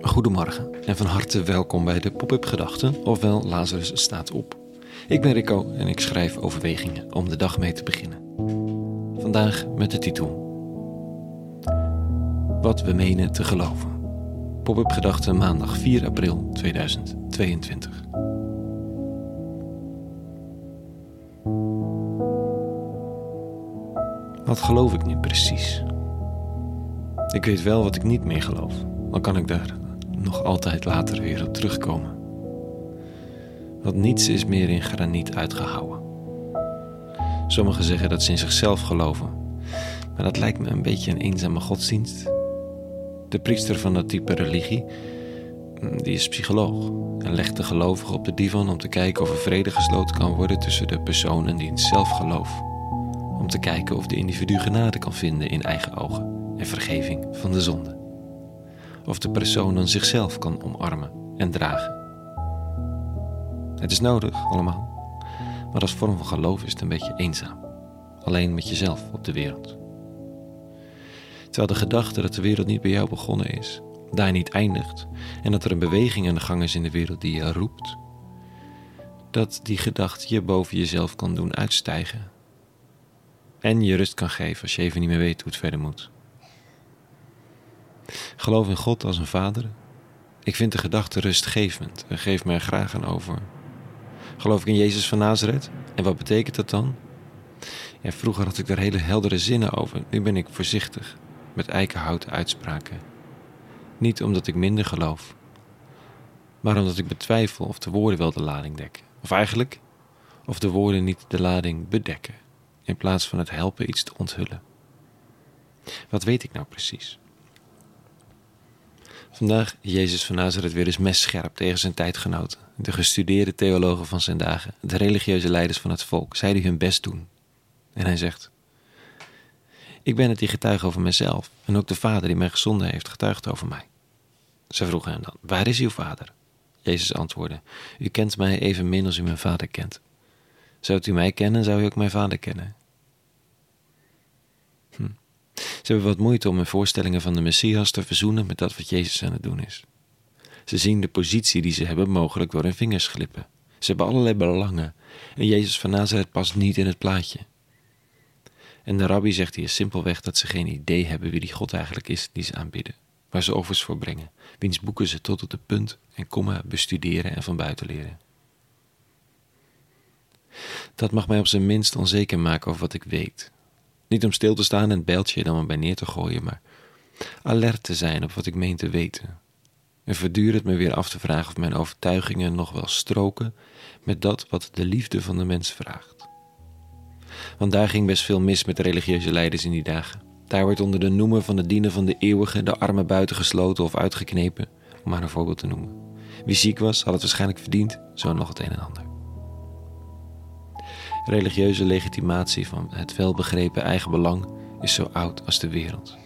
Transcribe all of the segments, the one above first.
Goedemorgen en van harte welkom bij de Pop-up Gedachten, ofwel Lazarus staat op. Ik ben Rico en ik schrijf overwegingen om de dag mee te beginnen. Vandaag met de titel Wat we menen te geloven. Pop-up Gedachten maandag 4 april 2022. Wat geloof ik nu precies? Ik weet wel wat ik niet meer geloof, al kan ik daar nog altijd later weer op terugkomen. Want niets is meer in graniet uitgehouwen. Sommigen zeggen dat ze in zichzelf geloven, maar dat lijkt me een beetje een eenzame godsdienst. De priester van dat type religie, mm, die is psycholoog en legt de gelovigen op de divan om te kijken of er vrede gesloten kan worden tussen de persoon en diens zelfgeloof. Om te kijken of de individu genade kan vinden in eigen ogen en vergeving van de zonde of de persoon dan zichzelf kan omarmen en dragen. Het is nodig, allemaal, maar als vorm van geloof is het een beetje eenzaam, alleen met jezelf op de wereld. Terwijl de gedachte dat de wereld niet bij jou begonnen is, daar niet eindigt en dat er een beweging aan de gang is in de wereld die je roept, dat die gedachte je boven jezelf kan doen uitstijgen en je rust kan geven als je even niet meer weet hoe het verder moet. Geloof in God als een vader. Ik vind de gedachte rustgevend en geef mij er graag aan over. Geloof ik in Jezus van Nazareth? En wat betekent dat dan? Ja, vroeger had ik daar hele heldere zinnen over. Nu ben ik voorzichtig met eikenhouten uitspraken. Niet omdat ik minder geloof, maar omdat ik betwijfel of de woorden wel de lading dekken. Of eigenlijk, of de woorden niet de lading bedekken, in plaats van het helpen iets te onthullen. Wat weet ik nou precies? Vandaag Jezus van Nazareth weer eens messcherp tegen zijn tijdgenoten. De gestudeerde theologen van zijn dagen, de religieuze leiders van het volk, zij die hun best doen. En hij zegt: Ik ben het die getuige over mezelf, en ook de Vader die mij gezonden heeft, getuigd over mij. Ze vroegen hem dan: Waar is uw Vader? Jezus antwoordde: U kent mij evenmin als u mijn Vader kent. Zou u mij kennen, zou u ook mijn Vader kennen. Ze hebben wat moeite om hun voorstellingen van de Messias te verzoenen met dat wat Jezus aan het doen is. Ze zien de positie die ze hebben mogelijk door hun vingers glippen. Ze hebben allerlei belangen en Jezus van Nazareth past niet in het plaatje. En de rabbi zegt hier simpelweg dat ze geen idee hebben wie die God eigenlijk is die ze aanbidden, waar ze offers voor brengen, wiens boeken ze tot op de punt en komma bestuderen en van buiten leren. Dat mag mij op zijn minst onzeker maken over wat ik weet, niet om stil te staan en het bijltje dan maar bij neer te gooien, maar alert te zijn op wat ik meen te weten. En voortdurend me weer af te vragen of mijn overtuigingen nog wel stroken met dat wat de liefde van de mens vraagt. Want daar ging best veel mis met de religieuze leiders in die dagen. Daar werd onder de noemer van de dienen van de eeuwige de armen buitengesloten of uitgeknepen, om maar een voorbeeld te noemen. Wie ziek was, had het waarschijnlijk verdiend, zo nog het een en ander religieuze legitimatie van het welbegrepen eigen belang is zo oud als de wereld.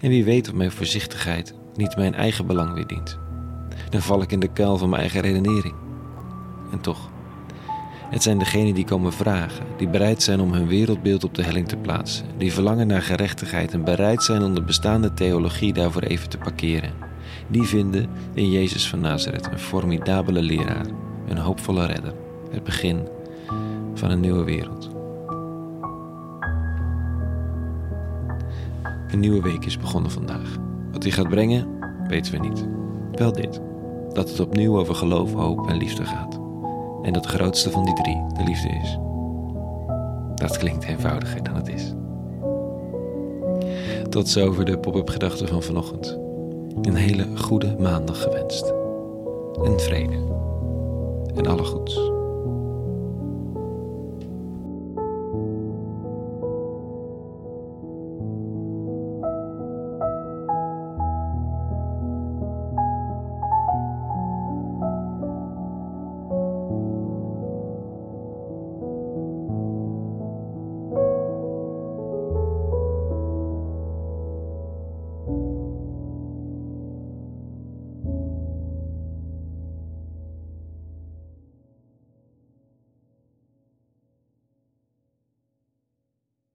En wie weet of mijn voorzichtigheid niet mijn eigen belang weer dient. Dan val ik in de kuil van mijn eigen redenering. En toch, het zijn degenen die komen vragen, die bereid zijn om hun wereldbeeld op de helling te plaatsen, die verlangen naar gerechtigheid en bereid zijn om de bestaande theologie daarvoor even te parkeren. Die vinden in Jezus van Nazareth een formidabele leraar, een hoopvolle redder, het begin van een nieuwe wereld. Een nieuwe week is begonnen vandaag. Wat die gaat brengen, weten we niet. Wel dit: dat het opnieuw over geloof, hoop en liefde gaat. En dat de grootste van die drie de liefde is. Dat klinkt eenvoudiger dan het is. Tot zover de pop-up gedachten van vanochtend. Een hele goede maandag gewenst. En vrede. En alle goeds.